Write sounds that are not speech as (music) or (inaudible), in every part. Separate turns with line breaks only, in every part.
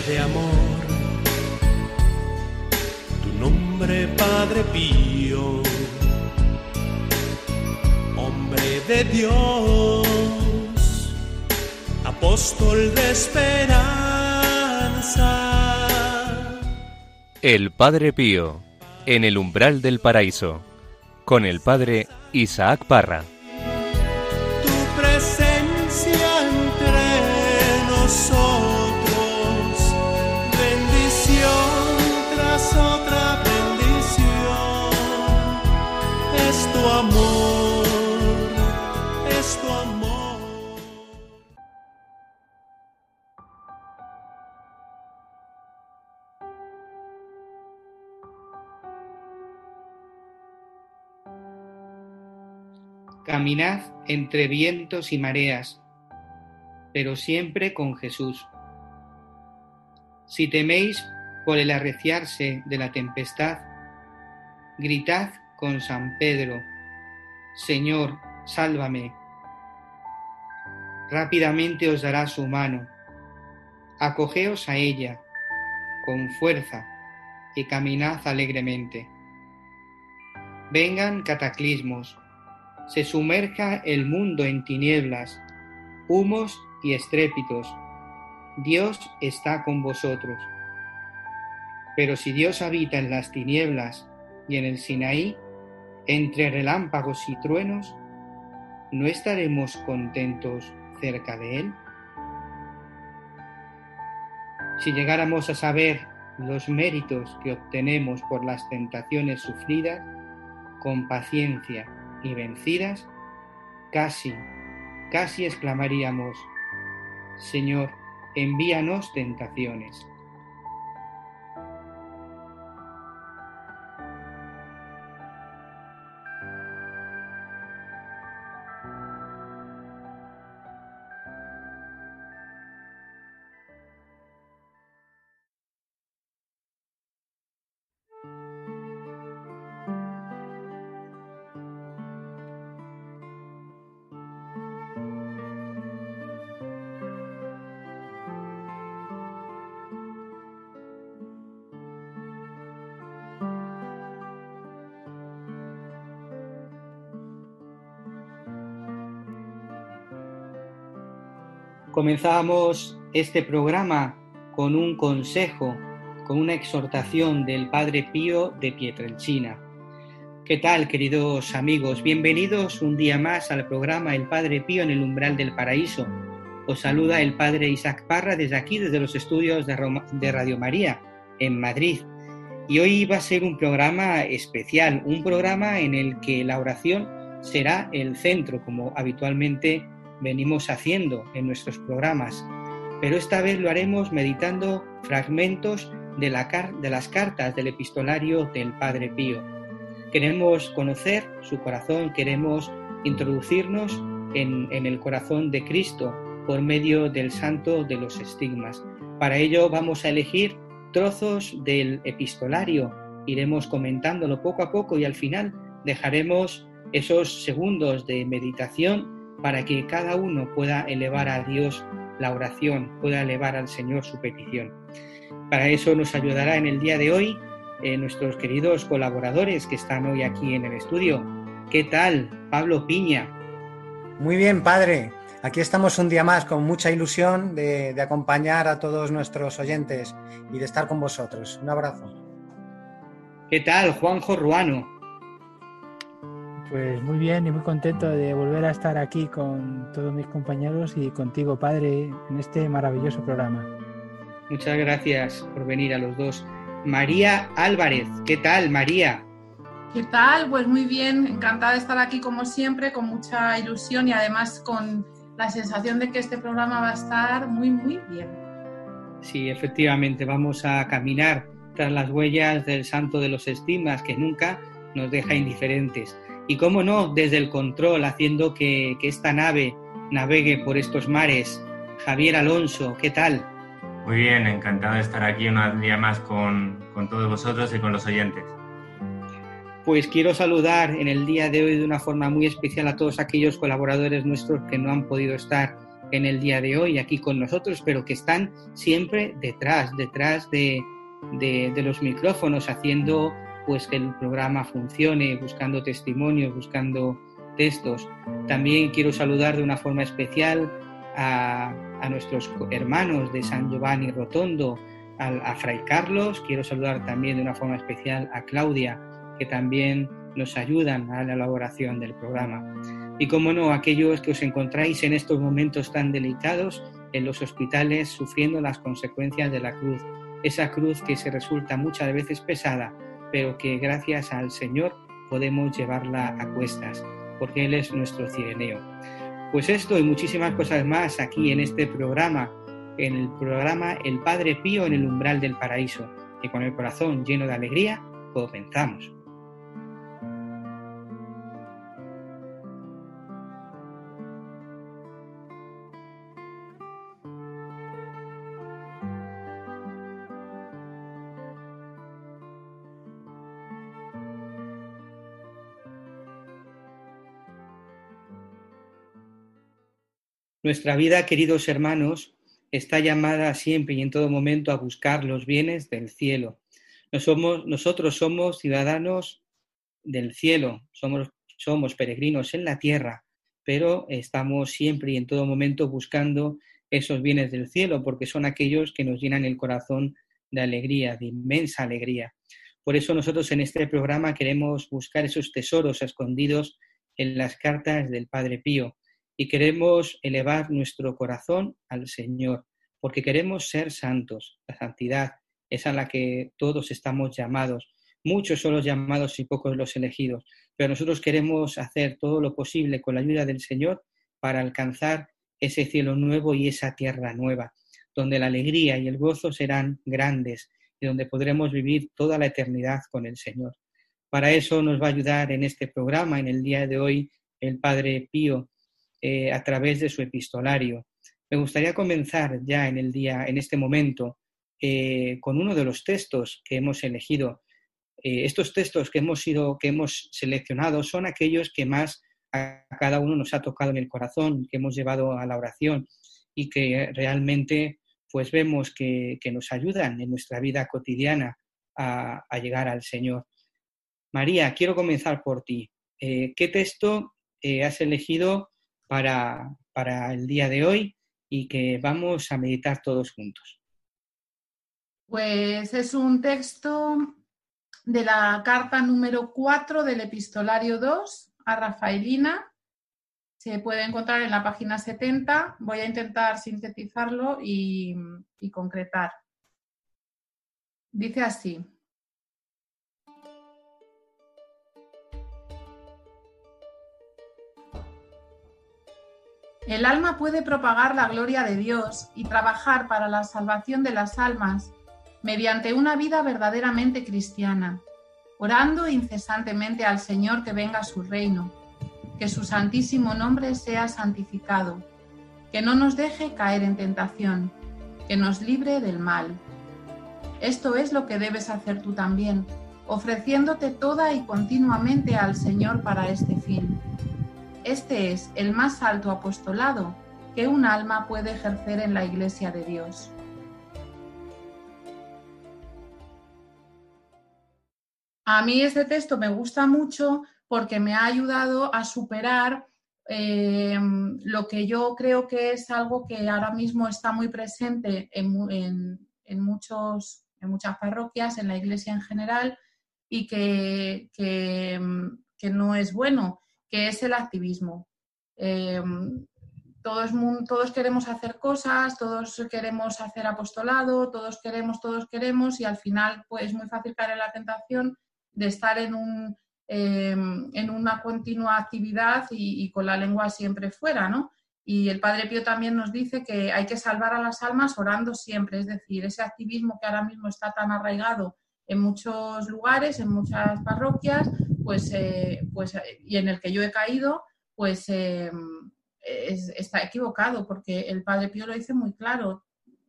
de amor, tu nombre Padre Pío, hombre de Dios, apóstol de esperanza.
El Padre Pío, en el umbral del paraíso, con el Padre Isaac Parra.
Tu presencia entre nosotros,
Caminad entre vientos y mareas, pero siempre con Jesús. Si teméis por el arreciarse de la tempestad, gritad con San Pedro, Señor, sálvame. Rápidamente os dará su mano. Acogeos a ella con fuerza y caminad alegremente. Vengan cataclismos, se sumerja el mundo en tinieblas, humos y estrépitos. Dios está con vosotros. Pero si Dios habita en las tinieblas y en el Sinaí, entre relámpagos y truenos, ¿no estaremos contentos cerca de Él? Si llegáramos a saber los méritos que obtenemos por las tentaciones sufridas, con paciencia y vencidas, casi, casi exclamaríamos, Señor, envíanos tentaciones. Comenzábamos este programa con un consejo, con una exhortación del Padre Pío de Pietrelcina. ¿Qué tal, queridos amigos? Bienvenidos un día más al programa El Padre Pío en el umbral del paraíso. Os saluda el Padre Isaac Parra desde aquí, desde los estudios de, de Radio María, en Madrid. Y hoy va a ser un programa especial, un programa en el que la oración será el centro, como habitualmente venimos haciendo en nuestros programas, pero esta vez lo haremos meditando fragmentos de, las cartas del epistolario del Padre Pío. Queremos conocer su corazón, queremos introducirnos en el corazón de Cristo por medio del santo de los estigmas. Para ello vamos a elegir trozos del epistolario, iremos comentándolo poco a poco y al final dejaremos esos segundos de meditación para que cada uno pueda elevar a Dios la oración, pueda elevar al Señor su petición. Para eso nos ayudará en el día de hoy eh, nuestros queridos colaboradores que están hoy aquí en el estudio. ¿Qué tal, Pablo Piña?
Muy bien, padre. Aquí estamos un día más con mucha ilusión de, de acompañar a todos nuestros oyentes y de estar con vosotros. Un abrazo.
¿Qué tal, Juanjo Ruano?
Pues muy bien y muy contento de volver a estar aquí con todos mis compañeros y contigo, padre, en este maravilloso programa.
Muchas gracias por venir a los dos. María Álvarez, ¿qué tal, María?
¿Qué tal? Pues muy bien, encantada de estar aquí como siempre, con mucha ilusión y además con la sensación de que este programa va a estar muy, muy bien.
Sí, efectivamente, vamos a caminar tras las huellas del santo de los estigmas que nunca nos deja indiferentes. Y cómo no, desde el control, haciendo que, que esta nave navegue por estos mares. Javier Alonso, ¿qué tal?
Muy bien, encantado de estar aquí un día más con, con todos vosotros y con los oyentes.
Pues quiero saludar en el día de hoy de una forma muy especial a todos aquellos colaboradores nuestros que no han podido estar en el día de hoy aquí con nosotros, pero que están siempre detrás, detrás de, de, los micrófonos, haciendo pues que el programa funcione, buscando testimonios, buscando textos. También quiero saludar de una forma especial a, a nuestros hermanos de San Giovanni Rotondo, a, a Fray Carlos, quiero saludar también de una forma especial a Claudia, que también nos ayudan a la elaboración del programa. Y como no, aquellos que os encontráis en estos momentos tan delicados en los hospitales sufriendo las consecuencias de la cruz, esa cruz que se resulta muchas veces pesada, pero que gracias al Señor podemos llevarla a cuestas, porque Él es nuestro cireneo. Pues esto y muchísimas cosas más aquí en este programa, en el programa El Padre Pío en el umbral del paraíso, y con el corazón lleno de alegría comenzamos. Nuestra vida, queridos hermanos, está llamada siempre y en todo momento a buscar los bienes del cielo. nosotros somos ciudadanos del cielo, somos, peregrinos en la tierra, pero estamos siempre y en todo momento buscando esos bienes del cielo, porque son aquellos que nos llenan el corazón de alegría, de inmensa alegría. Por eso nosotros en este programa queremos buscar esos tesoros escondidos en las cartas del Padre Pío, y queremos elevar nuestro corazón al Señor, porque queremos ser santos. La santidad es a la que todos estamos llamados. Muchos son los llamados y pocos los elegidos, pero nosotros queremos hacer todo lo posible con la ayuda del Señor para alcanzar ese cielo nuevo y esa tierra nueva, donde la alegría y el gozo serán grandes y donde podremos vivir toda la eternidad con el Señor. Para eso nos va a ayudar en este programa, en el día de hoy, el Padre Pío, eh, a través de su epistolario. Me gustaría comenzar ya en el día, en este momento, eh, con uno de los textos que hemos elegido. Eh, estos textos que hemos, sido, que hemos seleccionado son aquellos que más a cada uno nos ha tocado en el corazón, que hemos llevado a la oración y que realmente pues vemos que, nos ayudan en nuestra vida cotidiana a, llegar al Señor. María, quiero comenzar por ti. ¿Qué texto has elegido para, para el día de hoy y que vamos a meditar todos juntos.
Pues es un texto de la carta número 4 del epistolario 2 a Rafaelina. Se puede encontrar en la página 70. Voy a intentar sintetizarlo y, y concretar. Dice así. El alma puede propagar la gloria de Dios y trabajar para la salvación de las almas mediante una vida verdaderamente cristiana, orando incesantemente al Señor que venga su reino, que su santísimo nombre sea santificado, que no nos deje caer en tentación, que nos libre del mal. Esto es lo que debes hacer tú también, ofreciéndote toda y continuamente al Señor para este fin este es el más alto apostolado que un alma puede ejercer en la Iglesia de Dios. A mí este texto me gusta mucho porque me ha ayudado a superar eh, lo que yo creo que es algo que ahora mismo está muy presente en, muchos, en muchas parroquias, en la iglesia en general, y que, que no es bueno, que es el activismo. Eh, todos, todos queremos hacer cosas, todos queremos hacer apostolado, todos queremos, todos queremos y al final pues es muy fácil caer en la tentación de estar en, un, em, en una continua actividad y, con la lengua siempre fuera, ¿no? Y el Padre Pío también nos dice que hay que salvar a las almas orando siempre, es decir, ese activismo que ahora mismo está tan arraigado en muchos lugares, en muchas parroquias, pues, eh, pues, eh, y en el que yo he caído, pues eh, está equivocado, porque el Padre Pío lo dice muy claro.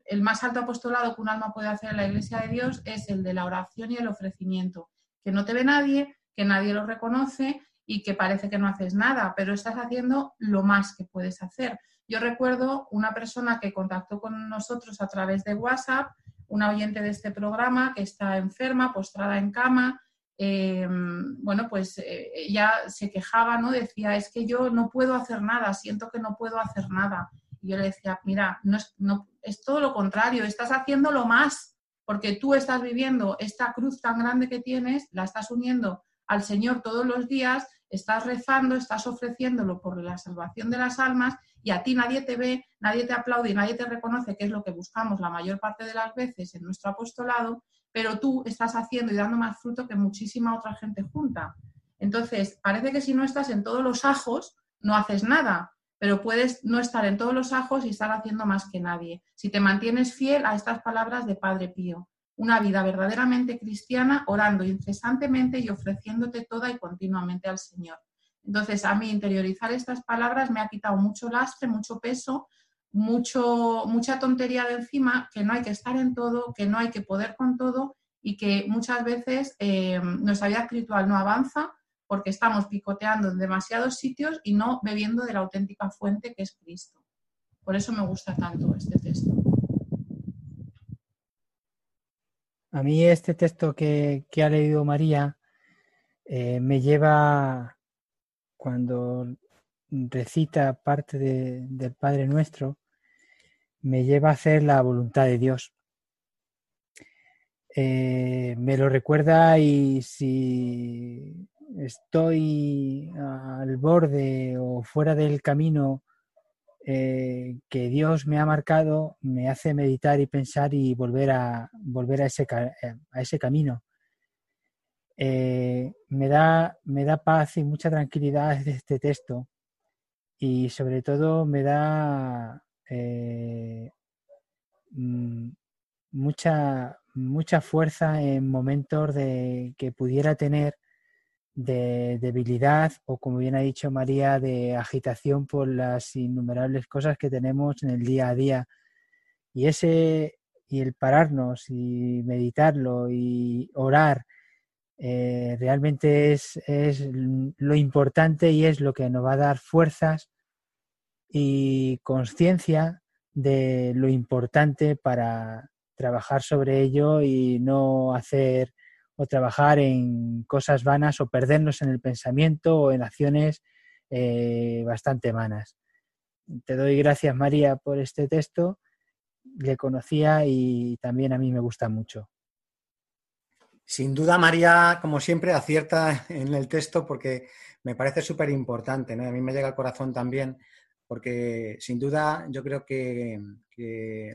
El más alto apostolado que un alma puede hacer en la Iglesia de Dios es el de la oración y el ofrecimiento, que no te ve nadie, que nadie lo reconoce y que parece que no haces nada, pero estás haciendo lo más que puedes hacer. Yo recuerdo una persona que contactó con nosotros a través de WhatsApp, una oyente de este programa que está enferma, postrada en cama. Eh, bueno, pues eh, ella se quejaba, ¿no? Decía, es que yo no puedo hacer nada, siento que no puedo hacer nada. Y yo le decía, mira, es, no, es todo lo contrario, estás haciendo lo más, porque tú estás viviendo esta cruz tan grande que tienes, la estás uniendo al Señor todos los días, estás rezando, estás ofreciéndolo por la salvación de las almas y a ti nadie te ve, nadie te aplaude y nadie te reconoce, que es lo que buscamos la mayor parte de las veces en nuestro apostolado, pero tú estás haciendo y dando más fruto que muchísima otra gente junta. Entonces, parece que si no estás en todos los ajos, no haces nada, pero puedes no estar en todos los ajos y estar haciendo más que nadie. Si te mantienes fiel a estas palabras de Padre Pío, una vida verdaderamente cristiana, orando incesantemente y ofreciéndote toda y continuamente al Señor. Entonces, a mí interiorizar estas palabras me ha quitado mucho lastre, mucho peso, mucho, mucha tontería de encima, que no hay que estar en todo, que no hay que poder con todo y que muchas veces eh, nuestra vida espiritual no avanza porque estamos picoteando en demasiados sitios y no bebiendo de la auténtica fuente que es Cristo. Por eso me gusta tanto este texto.
A mí este texto que, ha leído María eh, me lleva cuando recita parte del Padre Nuestro, me lleva a hacer la voluntad de Dios. Eh, me lo recuerda y si estoy al borde o fuera del camino eh, que Dios me ha marcado, me hace meditar y pensar y volver a, volver a, ese, a ese camino. Eh, me, da, me da paz y mucha tranquilidad (laughs) este texto. Y sobre todo me da eh, mm, mucha, mucha fuerza en momentos de que pudiera tener de debilidad o como bien ha dicho María de agitación por las innumerables cosas que tenemos en el día a día. Y ese y el pararnos y meditarlo y orar eh, realmente es, lo importante y es lo que nos va a dar fuerzas y conciencia de lo importante para trabajar sobre ello y no hacer o trabajar en cosas vanas o perdernos en el pensamiento o en acciones eh, bastante vanas. Te doy gracias María por este texto, le conocía y también a mí me gusta mucho.
Sin duda, María, como siempre, acierta (laughs) en el texto porque me parece súper importante. A mí me llega al corazón también porque, sin duda, yo creo que,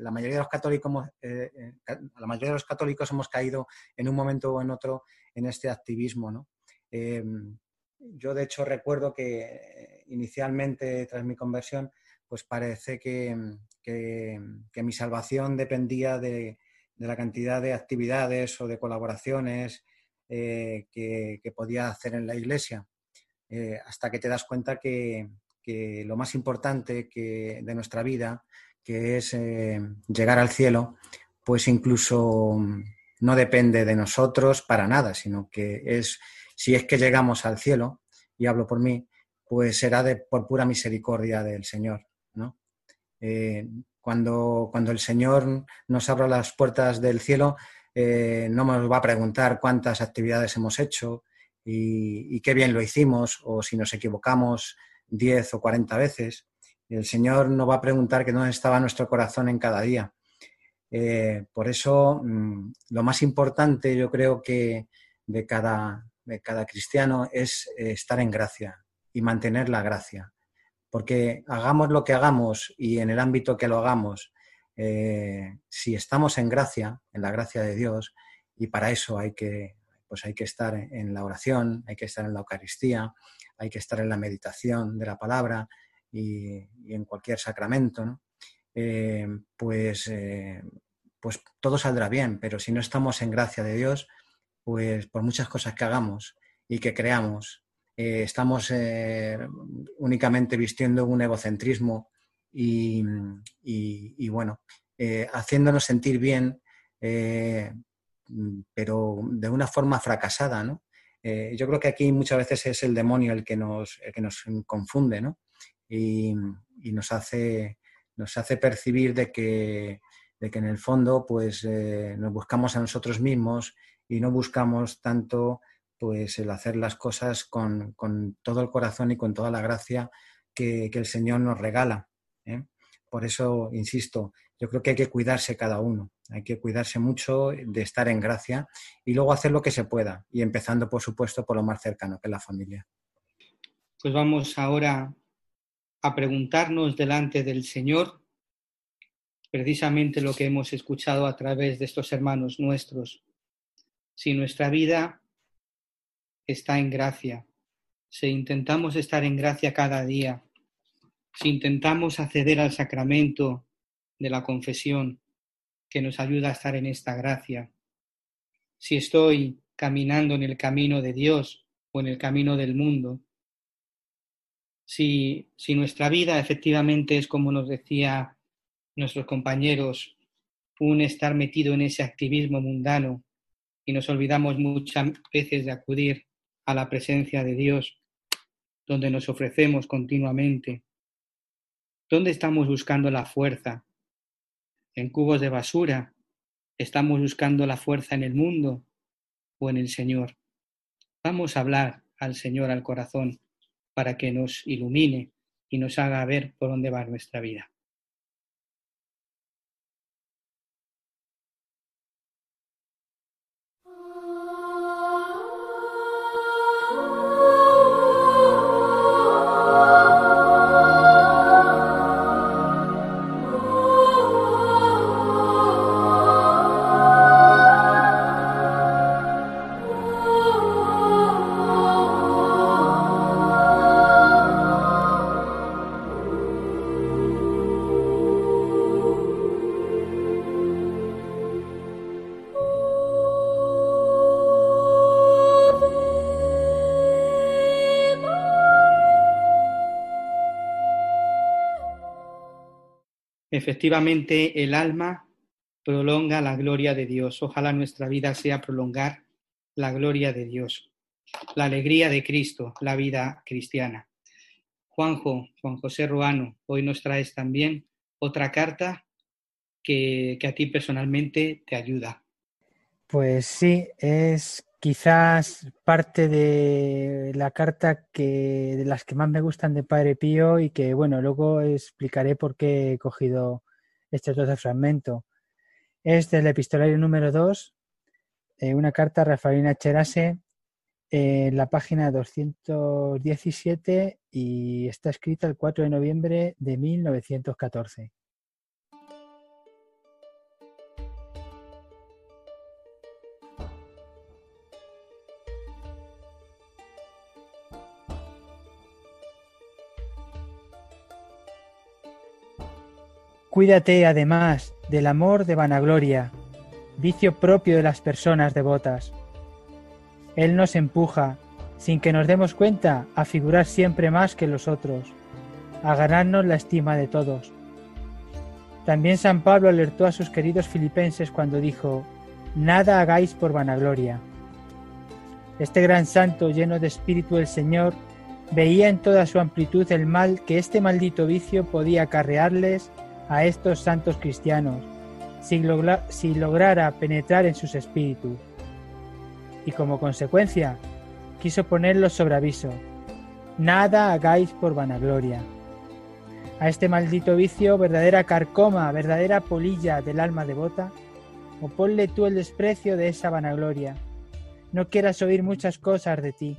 la, mayoría de los católicos, eh, eh, la mayoría de los católicos hemos caído en un momento o en otro en este activismo. Em, yo, de hecho, recuerdo que inicialmente, tras mi conversión, pues parece que mi salvación dependía de de la cantidad de actividades o de colaboraciones eh, que, podía hacer en la iglesia, eh, hasta que te das cuenta que, lo más importante que, de nuestra vida, que es eh, llegar al cielo, pues incluso no depende de nosotros para nada, sino que es, si es que llegamos al cielo, y hablo por mí, pues será por pura misericordia del Señor. ¿no? Cuando, cuando el Señor nos abra las puertas del cielo, eh, no nos va a preguntar cuántas actividades hemos hecho y, qué bien lo hicimos o si nos equivocamos 10 o 40 veces. El Señor no va a preguntar que dónde estaba nuestro corazón en cada día. Eh, por eso, mm, lo más importante, yo creo que de cada, de cada cristiano es eh, estar en gracia y mantener la gracia porque hagamos lo que hagamos y en el ámbito que lo hagamos, eh, si estamos en gracia, en la gracia de Dios, y para eso hay que, pues hay que estar en la oración, hay que estar en la Eucaristía, hay que estar en la meditación de la palabra y, en cualquier sacramento, eh, pues, eh, pues todo saldrá bien, pero si no estamos en gracia de Dios, pues por muchas cosas que hagamos y que creamos eh, estamos eh, únicamente vistiendo un egocentrismo y, bueno, eh, haciéndonos sentir bien, pero de una forma fracasada, ¿no? Yo creo que aquí muchas veces es el demonio el que nos, el que nos confunde, ¿no? Y, y, nos, hace, nos hace percibir de que, de que en el fondo pues, nos buscamos a nosotros mismos y no buscamos tanto pues, el hacer las cosas con, con todo el corazón y con toda la gracia que, que el Señor nos regala. ¿eh? Por eso, insisto, yo creo que hay que cuidarse cada uno, hay que cuidarse mucho de estar en gracia y luego hacer lo que se pueda, y empezando, por supuesto, por lo más cercano, que es la familia.
Pues vamos ahora a preguntarnos delante del Señor precisamente lo que hemos escuchado a través de estos hermanos nuestros. Si nuestra vida está en gracia, si intentamos estar en gracia cada día, si intentamos acceder al sacramento de la confesión que nos ayuda a estar en esta gracia, si estoy caminando en el camino de Dios o en el camino del mundo, si, si nuestra vida efectivamente es como nos decía nuestros compañeros, un estar metido en ese activismo mundano y nos olvidamos muchas veces de acudir a la presencia de Dios, donde nos ofrecemos continuamente ¿Dónde estamos buscando la fuerza? ¿En cubos de basura? ¿Estamos buscando la fuerza en el mundo o en el Señor? Vamos a hablar al Señor al corazón para que nos ilumine y nos haga ver por dónde va nuestra vida. Efectivamente, el alma prolonga la gloria de Dios. Ojalá nuestra vida sea prolongar la gloria de Dios, la alegría de Cristo, la vida cristiana. Juanjo, Juan José Ruano, hoy nos traes también otra carta que, que a ti personalmente te ayuda.
Pues sí, es quizás parte de la carta que de las que más me gustan de Padre Pío y que bueno, luego explicaré por qué he cogido este otro fragmento. Es del epistolario número 2, eh, una carta a Rafaelina Cherase en la página 217 y está escrita el 4 de noviembre de 1914. Cuídate además del amor de vanagloria, vicio propio de las personas devotas. Él nos empuja, sin que nos demos cuenta, a figurar siempre más que los otros, a ganarnos la estima de todos. También San Pablo alertó a sus queridos filipenses cuando dijo, Nada hagáis por vanagloria. Este gran santo lleno de espíritu del Señor veía en toda su amplitud el mal que este maldito vicio podía acarrearles a estos santos cristianos si, lograra penetrar en sus espíritus. Y como consecuencia, quiso ponerlos sobre aviso. Nada hagáis por vanagloria. A este maldito vicio, verdadera carcoma, verdadera polilla del alma devota, o ponle tú el desprecio de esa vanagloria. No quieras oír muchas cosas de ti.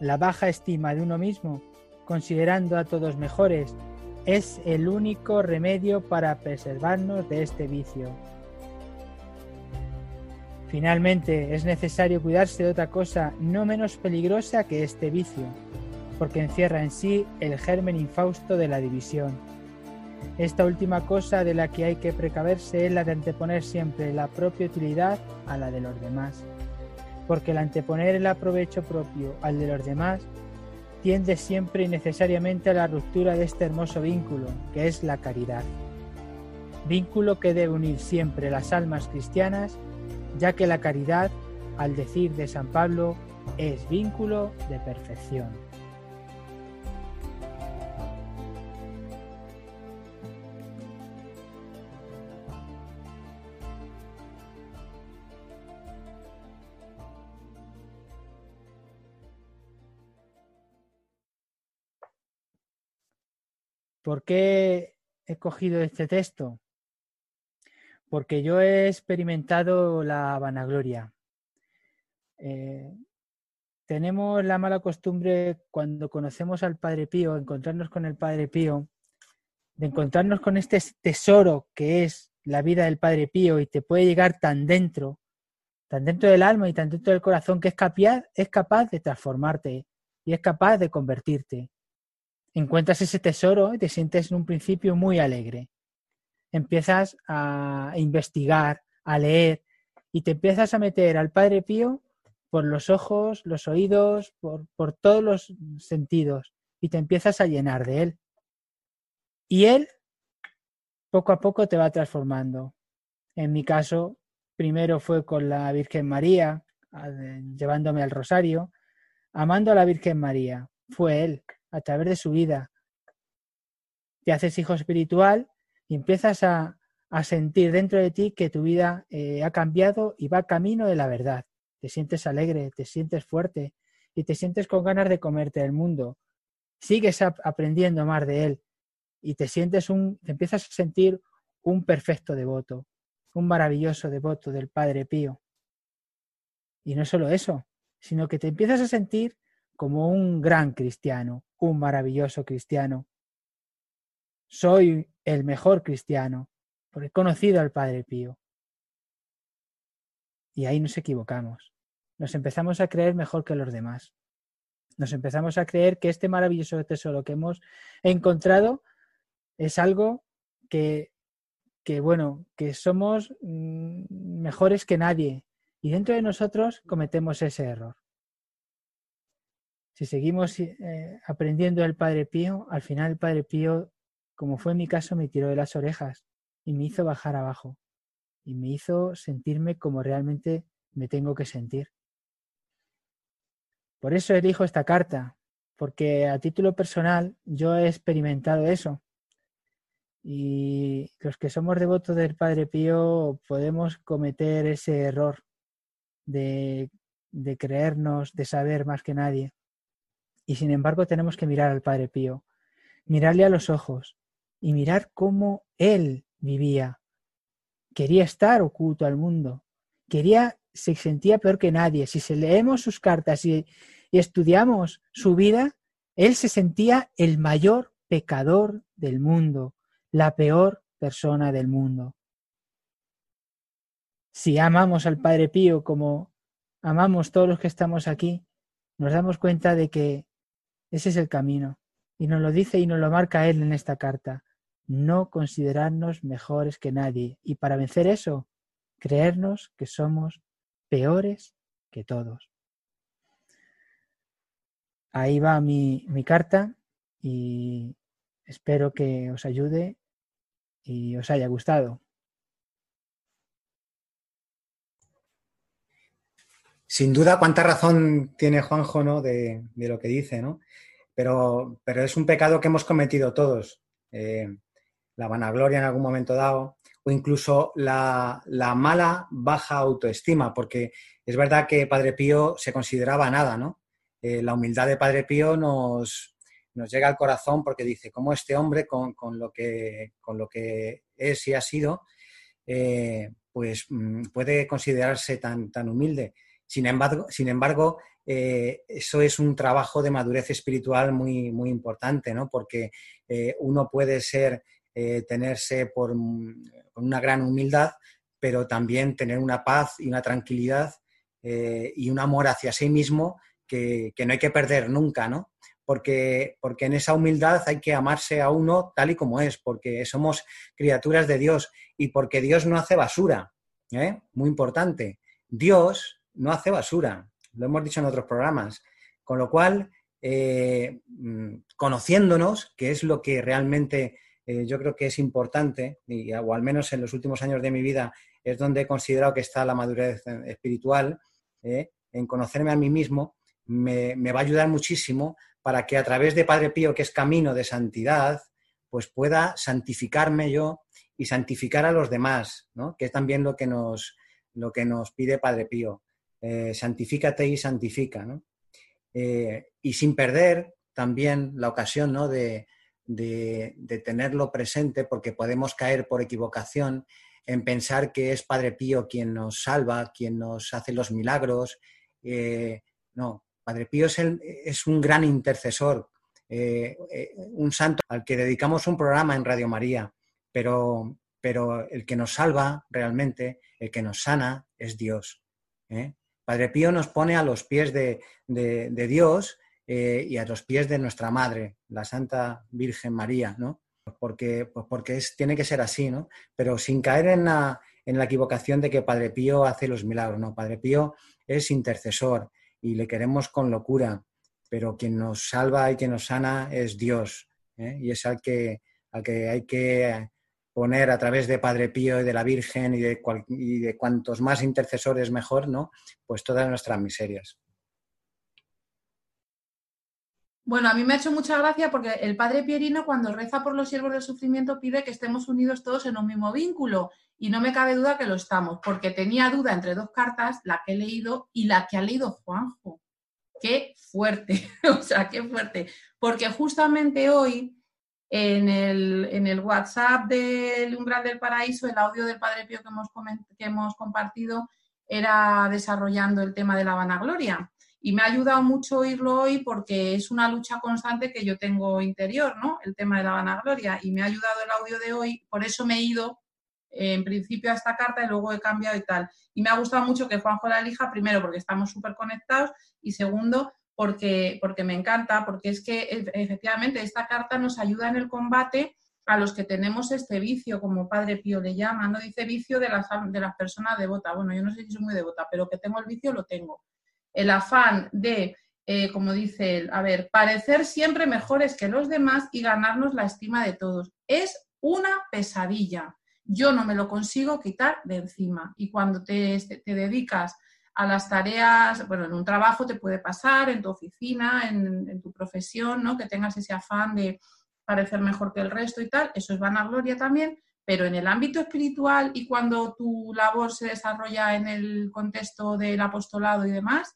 La baja estima de uno mismo, considerando a todos mejores es el único remedio para preservarnos de este vicio. Finalmente, es necesario cuidarse de otra cosa no menos peligrosa que este vicio, porque encierra en sí el germen infausto de la división. Esta última cosa de la que hay que precaverse es la de anteponer siempre la propia utilidad a la de los demás, porque el anteponer el aprovecho propio al de los demás tiende siempre y necesariamente a la ruptura de este hermoso vínculo, que es la caridad. Vínculo que debe unir siempre las almas cristianas, ya que la caridad, al decir de San Pablo, es vínculo de perfección. ¿Por qué he cogido este texto? Porque yo he experimentado la vanagloria. Eh, tenemos la mala costumbre cuando conocemos al Padre Pío, encontrarnos con el Padre Pío, de encontrarnos con este tesoro que es la vida del Padre Pío y te puede llegar tan dentro, tan dentro del alma y tan dentro del corazón que es capaz, es capaz de transformarte y es capaz de convertirte encuentras ese tesoro y te sientes en un principio muy alegre. Empiezas a investigar, a leer y te empiezas a meter al Padre Pío por los ojos, los oídos, por, por todos los sentidos y te empiezas a llenar de él. Y él poco a poco te va transformando. En mi caso, primero fue con la Virgen María, llevándome al rosario, amando a la Virgen María. Fue él a través de su vida. Te haces hijo espiritual y empiezas a, sentir dentro de ti que tu vida eh, ha cambiado y va camino de la verdad. Te sientes alegre, te sientes fuerte y te sientes con ganas de comerte el mundo. Sigues aprendiendo más de él y te sientes un, te empiezas a sentir un perfecto devoto, un maravilloso devoto del Padre Pío. Y no solo eso, sino que te empiezas a sentir como un gran cristiano, un maravilloso cristiano. Soy el mejor cristiano, porque he conocido al Padre Pío. Y ahí nos equivocamos. Nos empezamos a creer mejor que los demás. Nos empezamos a creer que este maravilloso tesoro que hemos encontrado es algo que, que bueno, que somos mm, mejores que nadie. Y dentro de nosotros cometemos ese error si seguimos eh, aprendiendo del Padre Pío, al final el Padre Pío, como fue mi caso, me tiró de las orejas y me hizo bajar abajo y me hizo sentirme como realmente me tengo que sentir. Por eso elijo esta carta, porque a título personal yo he experimentado eso. Y los que somos devotos del Padre Pío podemos cometer ese error de creernos, de saber más que nadie. Y sin embargo tenemos que mirar al Padre Pío, mirarle a los ojos y mirar cómo él vivía. Quería estar oculto al mundo, quería, se sentía peor que nadie. Si se leemos sus cartas y, y estudiamos su vida, él se sentía el mayor pecador del mundo, la peor persona del mundo. Si amamos al Padre Pío como amamos todos los que estamos aquí, nos damos cuenta de que ese es el camino. Y nos lo dice y nos lo marca Él en esta carta. No considerarnos mejores que nadie. Y para vencer eso, creernos que somos peores que todos. Ahí va mi, mi carta y espero que os ayude y os haya gustado.
Sin duda, cuánta razón tiene Juanjo ¿no? de, lo que dice, ¿no? Pero, pero, es un pecado que hemos cometido todos. Eh, la vanagloria en algún momento dado, o incluso la, mala, baja autoestima, porque es verdad que Padre Pío se consideraba nada, ¿no? Eh, la humildad de Padre Pío nos, nos llega al corazón porque dice, ¿cómo este hombre, con, lo, que, con lo que es y ha sido, eh, pues mm, puede considerarse tan, tan humilde? Sin embargo, sin embargo eh, eso es un trabajo de madurez espiritual muy, muy importante, ¿no? porque eh, uno puede ser, eh, tenerse por, con una gran humildad, pero también tener una paz y una tranquilidad y un amor hacia sí mismo que, que, no hay que perder nunca, ¿no? Porque, porque en esa humildad hay que amarse a uno tal y como es, porque somos criaturas de Dios y porque Dios no hace basura, muy importante. Dios no hace basura, lo hemos dicho en otros programas. Con lo cual, eh, mm, conociéndonos, que es lo que realmente eh, yo creo que es importante, y, o al menos en los últimos años de mi vida es donde he considerado que está la madurez eh, espiritual, en conocerme a mí mismo, me, va a ayudar muchísimo para que a través de Padre Pío, que es camino de santidad, pues pueda santificarme yo y santificar a los demás, ¿no? que es también que nos, lo que nos pide Padre Pío. Eh, santifícate y santifica. ¿no? Eh, y sin perder también la ocasión ¿no? de, tenerlo presente, porque podemos caer por equivocación en pensar que es Padre Pío quien nos salva, quien nos hace los milagros. Eh, no, Padre Pío es, un gran intercesor, un santo al que dedicamos un programa en Radio María, pero el que nos salva realmente, el que nos sana, es Dios. Padre Pío nos pone a los pies de, Dios eh, y a los pies de nuestra Madre, la Santa Virgen María, ¿no? Porque, pues porque es, tiene que ser así, ¿no? Pero sin caer en la, en la equivocación de que Padre Pío hace los milagros, ¿no? Padre Pío es intercesor y le queremos con locura, pero quien nos salva y quien nos sana es Dios, ¿eh? y es al que, al que hay que poner a través de Padre Pío y de la Virgen y de, cuantos más intercesores mejor, ¿no? Pues todas nuestras miserias.
Bueno, a mí me ha hecho mucha gracia porque el padre Pierino cuando reza por los siervos del sufrimiento pide que estemos unidos todos en un mismo vínculo y no me cabe duda que lo estamos, porque tenía duda entre dos cartas, la que he leído y la que ha leído Juanjo. Qué fuerte, (laughs) o sea, qué fuerte, porque justamente hoy en el, en el WhatsApp del umbral del paraíso, el audio del Padre Pío que hemos, que hemos compartido era desarrollando el tema de la vanagloria. Y me ha ayudado mucho oírlo hoy porque es una lucha constante que yo tengo interior, ¿no? El tema de la vanagloria. Y me ha ayudado el audio de hoy, por eso me he ido en principio a esta carta y luego he cambiado y tal. Y me ha gustado mucho que Juanjo la elija, primero porque estamos súper conectados y segundo porque, porque me encanta, porque es que e, efectivamente esta carta nos ayuda en el combate a los que tenemos este vicio, como Padre Pío le llama, no dice vicio de las, de las personas devotas. Bueno, yo no sé si soy muy devota, pero que tengo el vicio lo tengo el afán de, eh, como dice él, a ver, parecer siempre mejores que los demás y ganarnos la estima de todos. Es una pesadilla. Yo no me lo consigo quitar de encima. Y cuando te, te dedicas a las tareas, bueno, en un trabajo te puede pasar, en tu oficina, en, tu profesión, ¿no? Que tengas ese afán de parecer mejor que el resto y tal, eso es vanagloria también, pero en el ámbito espiritual y cuando tu labor se desarrolla en el contexto del apostolado y demás,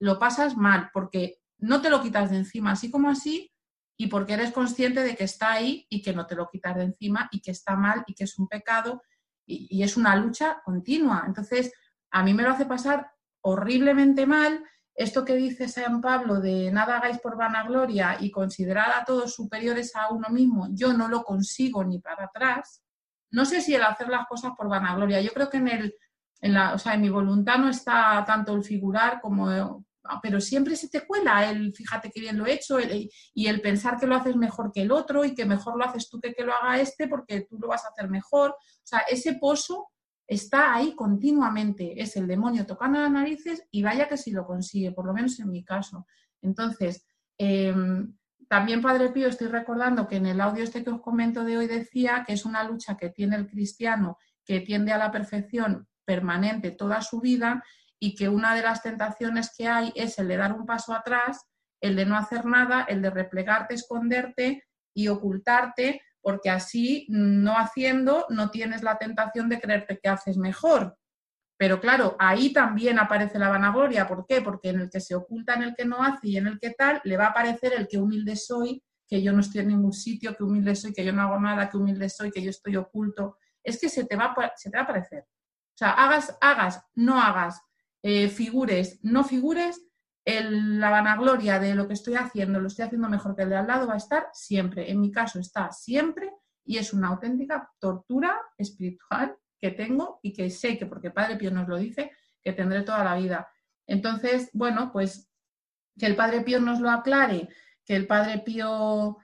lo pasas mal porque no te lo quitas de encima así como así y porque eres consciente de que está ahí y que no te lo quitas de encima y que está mal y que es un pecado y, es una lucha continua. Entonces, a mí me lo hace pasar horriblemente mal esto que dice San Pablo de nada hagáis por vanagloria y considerar a todos superiores a uno mismo, yo no lo consigo ni para atrás. No sé si el hacer las cosas por vanagloria, yo creo que en el, en la, o sea, en mi voluntad no está tanto el figurar como, pero siempre se te cuela el fíjate que bien lo he hecho y el pensar que lo haces mejor que el otro y que mejor lo haces tú que que lo haga este porque tú lo vas a hacer mejor. O sea, ese pozo está ahí continuamente. Es el demonio tocando las narices y vaya que si lo consigue, por lo menos en mi caso. Entonces, em, también Padre Pío, estoy recordando que en el audio este que os comento de hoy decía que es una lucha que tiene el cristiano que tiende a la perfección permanente toda su vida y que una de las tentaciones que hay es el de dar un paso atrás, el de no hacer nada, el de replegarte, esconderte y ocultarte, porque así no haciendo no tienes la tentación de creerte que haces mejor. Pero claro, ahí también aparece la vanagloria. ¿Por qué? Porque en el que se oculta, en el que no hace y en el que tal, le va a aparecer el que humilde soy, que yo no estoy en ningún sitio, que humilde soy, que yo no hago nada, que humilde soy, que yo estoy oculto. Es que se te va, se te va a aparecer. O sea, hagas, hagas, no hagas, eh, figures, no figures, la vanagloria de lo que estoy haciendo, lo estoy haciendo mejor que el de al lado, va a estar siempre. En mi caso está siempre y es una auténtica tortura espiritual que tengo y que sé que, porque Padre Pío nos lo dice, que tendré toda la vida. Entonces, bueno, pues que el Padre Pío nos lo aclare, que el Padre Pío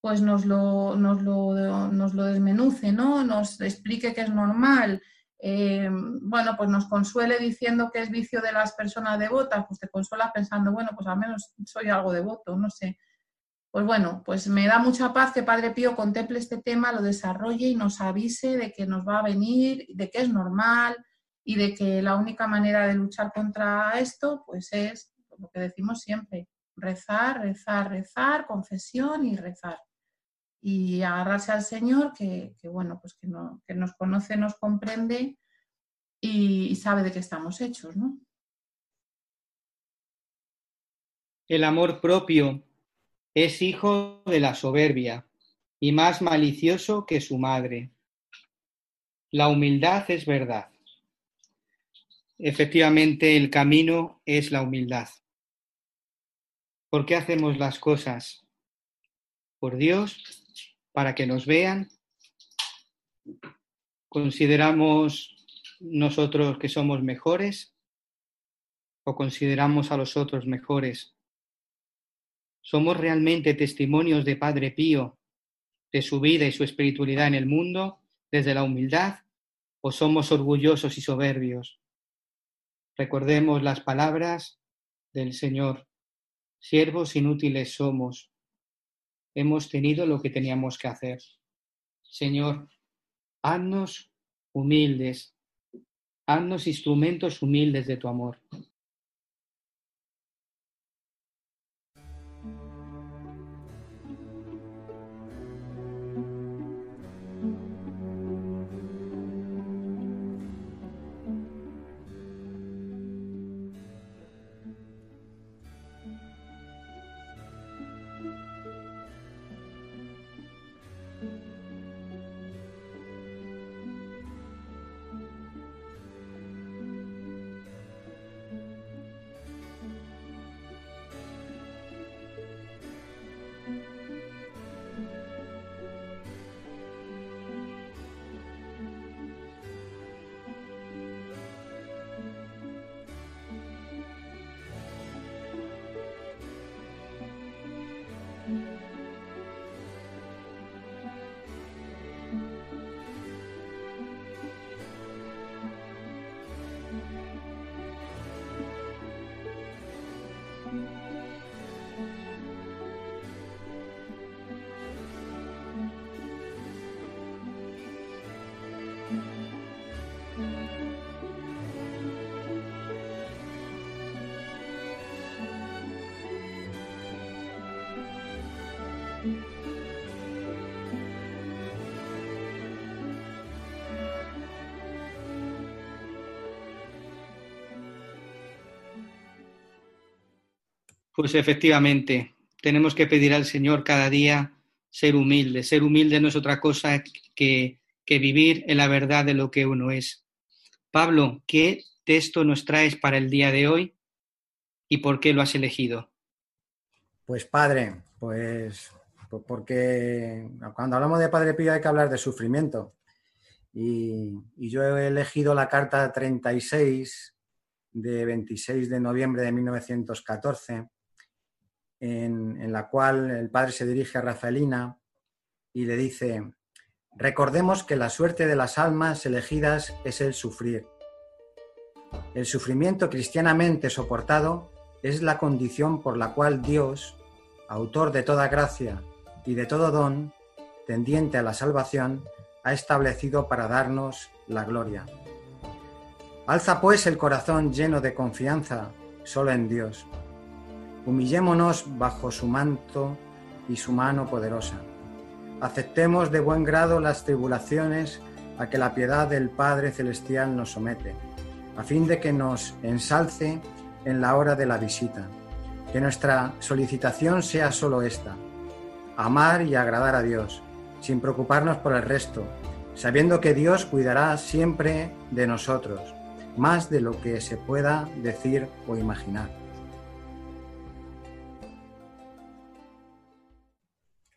pues nos lo, nos lo, nos lo desmenuce, ¿no? Nos explique que es normal, eh, bueno, pues nos consuele diciendo que es vicio de las personas devotas, pues te consuela pensando, bueno, pues al menos soy algo devoto, no sé. Pues bueno, pues me da mucha paz que Padre Pío contemple este tema, lo desarrolle y nos avise de que nos va a venir, de que es normal y de que la única manera de luchar contra esto, pues es lo que decimos siempre, rezar, rezar, rezar, confesión y rezar. Y agarrarse al Señor que, bueno, pues que, que, nos conoce, nos comprende y, sabe de qué estamos hechos, ¿no?
El amor propio es hijo de la soberbia y más malicioso que su madre. La humildad es verdad. Efectivamente, el camino es la humildad. ¿Por qué hacemos las cosas? Por Dios, para que nos vean. ¿Consideramos nosotros que somos mejores o consideramos a los otros mejores? ¿Somos realmente testimonios de Padre Pío de su vida y su espiritualidad en el mundo desde la humildad o somos orgullosos y soberbios? Recordemos las palabras del Señor. Siervos inútiles somos. Hemos tenido lo que teníamos que hacer. Señor, haznos humildes, haznos instrumentos humildes de tu amor. Pues efectivamente, tenemos que pedir al Señor cada día ser humilde. Ser humilde no es otra cosa que, que vivir en la verdad de lo que uno es. Pablo, ¿qué texto nos traes para el día de hoy y por qué lo has elegido?
Pues padre, pues porque cuando hablamos de Padre Pío hay que hablar de sufrimiento. Y, y, yo he elegido la carta 36 de 26 de noviembre de 1914, en, la cual el padre se dirige a Rafaelina y le dice, recordemos que la suerte de las almas elegidas es el sufrir. El sufrimiento cristianamente soportado es la condición por la cual Dios, autor de toda gracia y de todo don, tendiente a la salvación, ha establecido para darnos la gloria. Alza pues el corazón lleno de confianza solo en Dios Humillémonos bajo su manto y su mano poderosa. Aceptemos de buen grado las tribulaciones a que la piedad del Padre Celestial nos somete, a fin de que nos ensalce en la hora de la visita. Que nuestra solicitación sea solo esta, amar y agradar a Dios, sin preocuparnos por el resto, sabiendo que Dios cuidará siempre de nosotros, más de lo que se pueda decir o imaginar.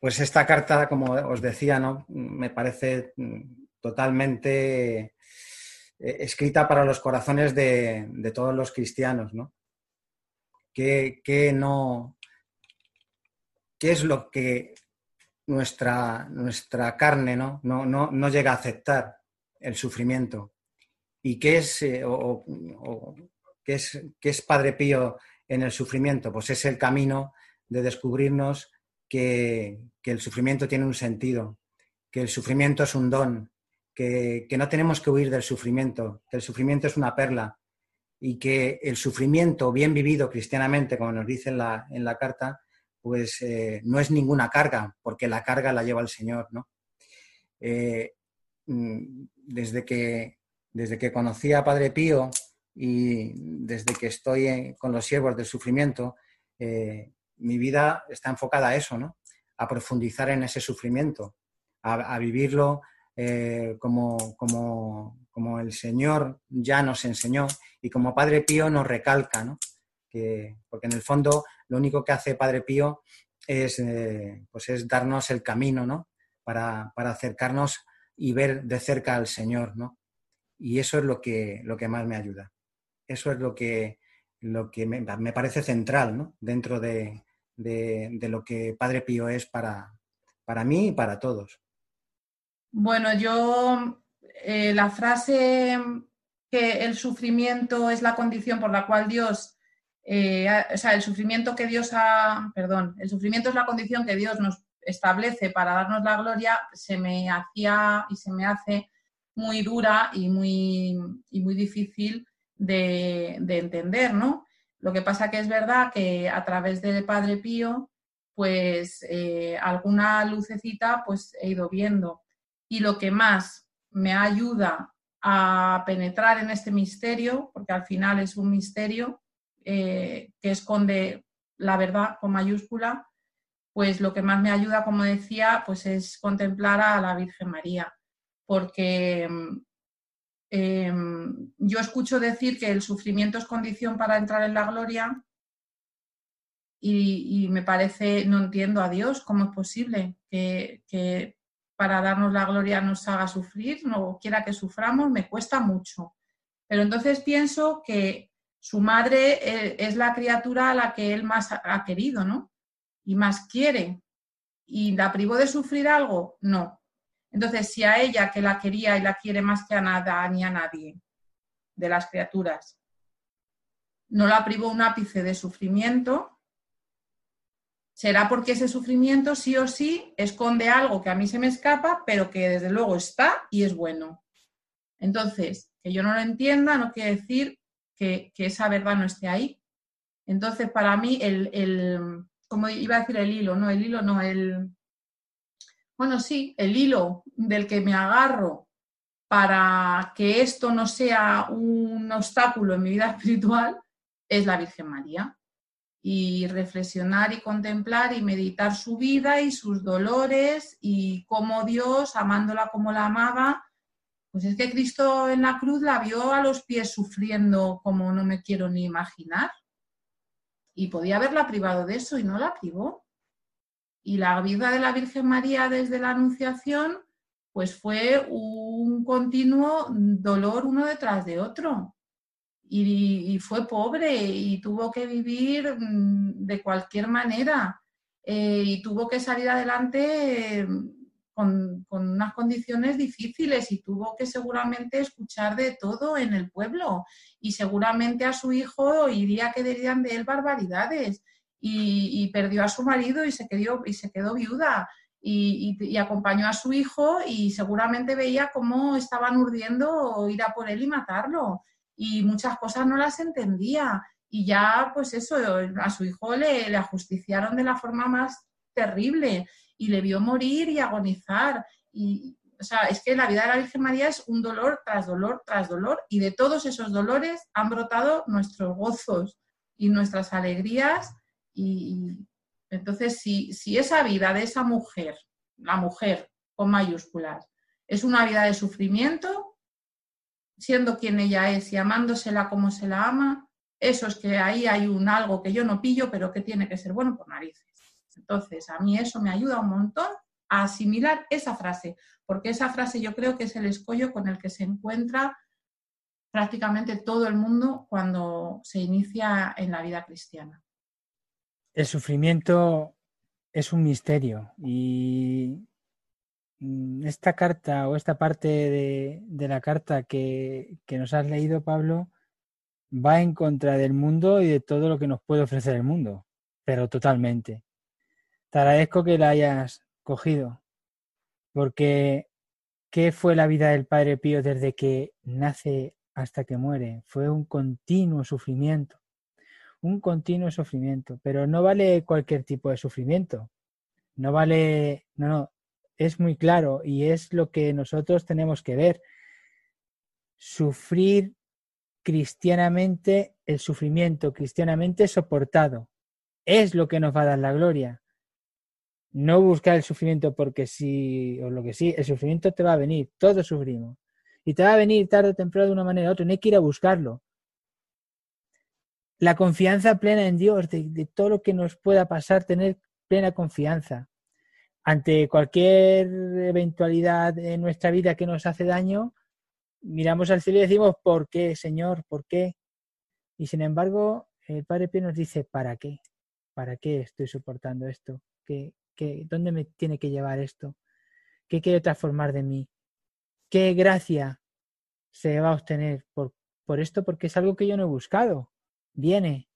Pues esta carta, como os decía, ¿no? me parece mm, totalmente eh, escrita para los corazones de, todos los cristianos, ¿no? ¿Qué, no, ¿Qué es lo que nuestra, nuestra carne ¿no? No, no, llega a aceptar? El sufrimiento. ¿Y qué es, eh, qué es, qué es Padre Pío en el sufrimiento? Pues es el camino de descubrirnos que, el sufrimiento tiene un sentido, que el sufrimiento es un don, que, no tenemos que huir del sufrimiento, que el sufrimiento es una perla, y que el sufrimiento bien vivido cristianamente, como nos dice en la, en la carta, pues eh, no es ninguna carga, porque la carga la lleva el Señor, ¿no? Eh, mm, desde, que, desde que conocí a Padre Pío y desde que estoy con los siervos del sufrimiento, eh, mi vida está enfocada a eso, ¿no? A profundizar en ese sufrimiento, a, vivirlo como, como, como el Señor ya nos enseñó y como Padre Pío nos recalca, ¿no? Que, porque en el fondo lo único que hace Padre Pío es, eh, pues es darnos el camino, ¿no? Para, acercarnos y ver de cerca al Señor, ¿no? Y eso es lo que, lo que más me ayuda. Eso es lo que, lo que me, parece central, ¿no? Dentro de, lo que Padre Pío es para, para mí y para todos.
Bueno, yo eh, la frase que el sufrimiento es la condición por la cual Dios, eh, o sea, el sufrimiento que Dios ha, perdón, el sufrimiento es la condición que Dios nos establece para darnos la gloria, se me hacía y se me hace muy dura y muy, muy difícil de, entender, ¿no? Lo que pasa que es verdad que a través del Padre Pío, pues eh, alguna lucecita pues he ido viendo. Y lo que más me ayuda a penetrar en este misterio, porque al final es un misterio eh, que esconde la verdad con mayúscula, pues lo que más me ayuda, como decía, pues es contemplar a la Virgen María, porque em, yo escucho decir que el sufrimiento es condición para entrar en la gloria y, me parece, no entiendo a Dios cómo es posible que, que para darnos la gloria nos haga sufrir, no quiera que suframos, me cuesta mucho. Pero entonces pienso que su madre eh, es la criatura a la que él más ha querido, ¿no? Y más quiere. ¿Y la privó de sufrir algo? No. Entonces, si a ella que la quería y la quiere más que a nada ni a nadie de las criaturas, no la privó un ápice de sufrimiento, será porque ese sufrimiento sí o sí esconde algo que a mí se me escapa, pero que desde luego está y es bueno. Entonces, que yo no lo entienda no quiere decir que, esa verdad no esté ahí. Entonces, para mí, el, el, como iba a decir el hilo, no, el hilo no, el, bueno, sí, el hilo del que me agarro para que esto no sea un obstáculo en mi vida (laughs) espiritual es la Virgen María y reflexionar y contemplar y meditar su vida y sus dolores y cómo Dios, amándola como la amaba, pues es que Cristo en la cruz la vio a los pies sufriendo como no me quiero ni imaginar. Y podía haberla privado de eso y no la privó. Y la vida de la Virgen María desde la Anunciación, pues fue un continuo dolor uno detrás de otro. Y, fue pobre y tuvo que vivir mm, de cualquier manera. Eh, y tuvo que salir adelante mm, con, unas condiciones difíciles y tuvo que seguramente escuchar de todo en el pueblo. Y seguramente a su hijo iría que dirían de él barbaridades y, perdió a su marido y se quedó, y se quedó viuda. Y, acompañó a su hijo y seguramente veía cómo estaban urdiendo ir a por él y matarlo y muchas cosas no las entendía. Y ya, pues eso, a su hijo le, le ajusticiaron de la forma más terrible y le vio morir y agonizar. Y, o sea, es que la vida de la Virgen María es un dolor tras dolor tras dolor y de todos esos dolores han brotado nuestros gozos y nuestras alegrías. Y, entonces, si, si esa vida de esa mujer, la mujer con mayúsculas, es una vida de sufrimiento, siendo quien ella es y amándosela como se la ama, eso es que ahí hay un algo que yo no pillo, pero que tiene que ser bueno por narices. Entonces, a mí eso me ayuda un montón a asimilar esa frase, porque esa frase yo creo que es el escollo con el que se encuentra prácticamente todo el mundo cuando se inicia en la vida cristiana.
El sufrimiento es un misterio y Mm, esta carta o esta parte de, la carta que, nos has leído, Pablo, va en contra del mundo y de todo lo que nos puede ofrecer el mundo, pero totalmente. Te agradezco que la hayas cogido, porque ¿qué fue la vida del Padre Pío desde que nace hasta que muere. Fue un continuo sufrimiento, un continuo sufrimiento, pero no vale cualquier tipo de sufrimiento. No vale, no, no, es muy claro y es lo que nosotros tenemos que ver. Sufrir cristianamente el sufrimiento, cristianamente soportado, es lo que nos va a dar la gloria. No buscar el sufrimiento porque sí o lo que sí, el sufrimiento te va a venir, todos sufrimos. Y te va a venir tarde o temprano de una manera u otra, no hay que ir a buscarlo. La confianza plena en Dios, de, todo lo que nos pueda pasar, tener plena confianza. Ante cualquier eventualidad en nuestra vida que nos hace daño, miramos al cielo y decimos, ¿por qué, Señor? ¿Por qué? Y sin embargo, el Padre Pío nos dice, ¿para qué? ¿Para qué estoy soportando esto? ¿Qué, qué, ¿Dónde me tiene que llevar esto? ¿Qué quiere transformar de mí? ¿Qué gracia se va a obtener por, por esto? Porque es algo que yo no he buscado. Viene.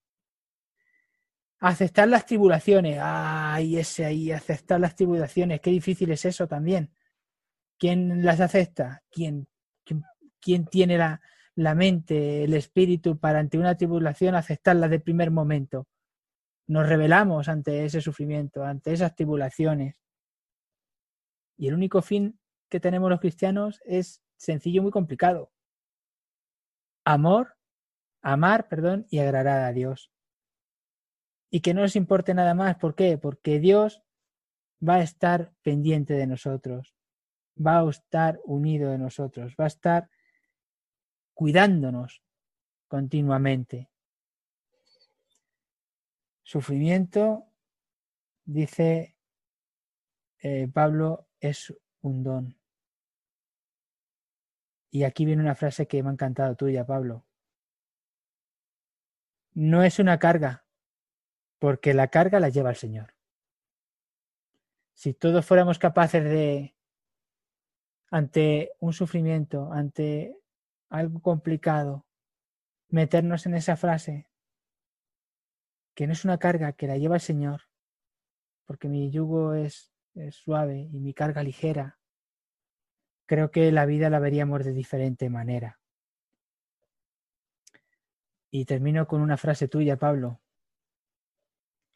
Aceptar las tribulaciones. Ay, ese ahí, aceptar las tribulaciones. Qué difícil es eso también. ¿Quién las acepta? ¿Quién, quién, quién tiene la, la mente, el espíritu para ante una tribulación aceptarla de primer momento? nos rebelamos ante ese sufrimiento, ante esas tribulaciones. Y el único fin que tenemos los cristianos es sencillo muy complicado. Amor, amar, perdón, y agradar a Dios. Y que no nos importe nada más. ¿Por qué? Porque Dios va a estar pendiente de nosotros, va a estar unido de nosotros, va a estar cuidándonos continuamente. Sufrimiento, dice eh, Pablo, es un don. Y aquí viene una frase que me ha encantado tuya, Pablo. No es una carga, porque la carga la lleva el Señor. Si todos fuéramos capaces de, ante un sufrimiento, ante algo complicado, meternos en esa frase, que no es una carga que la lleva el Señor, porque mi yugo es, es suave y mi carga ligera, creo que la vida la veríamos de diferente manera. Y termino con una frase tuya, Pablo,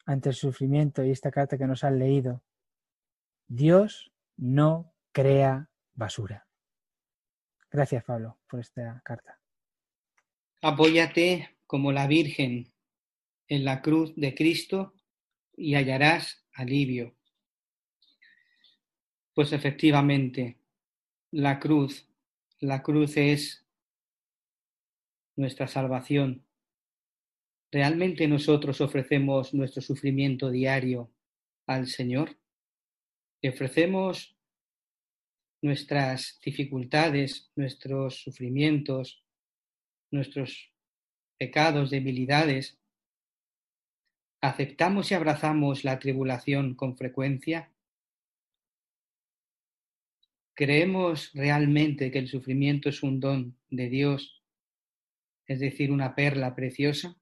ante el sufrimiento y esta carta que nos han leído. Dios no crea basura. Gracias, Pablo, por esta carta.
Apóyate como la Virgen en la cruz de Cristo y hallarás alivio. Pues efectivamente, la cruz, la cruz es nuestra salvación. ¿Realmente nosotros ofrecemos nuestro sufrimiento diario al Señor? ¿Le ofrecemos nuestras dificultades, nuestros sufrimientos, nuestros pecados, debilidades ¿Aceptamos y abrazamos la tribulación con frecuencia? ¿Creemos realmente que el sufrimiento es un don de Dios, es decir, una perla preciosa?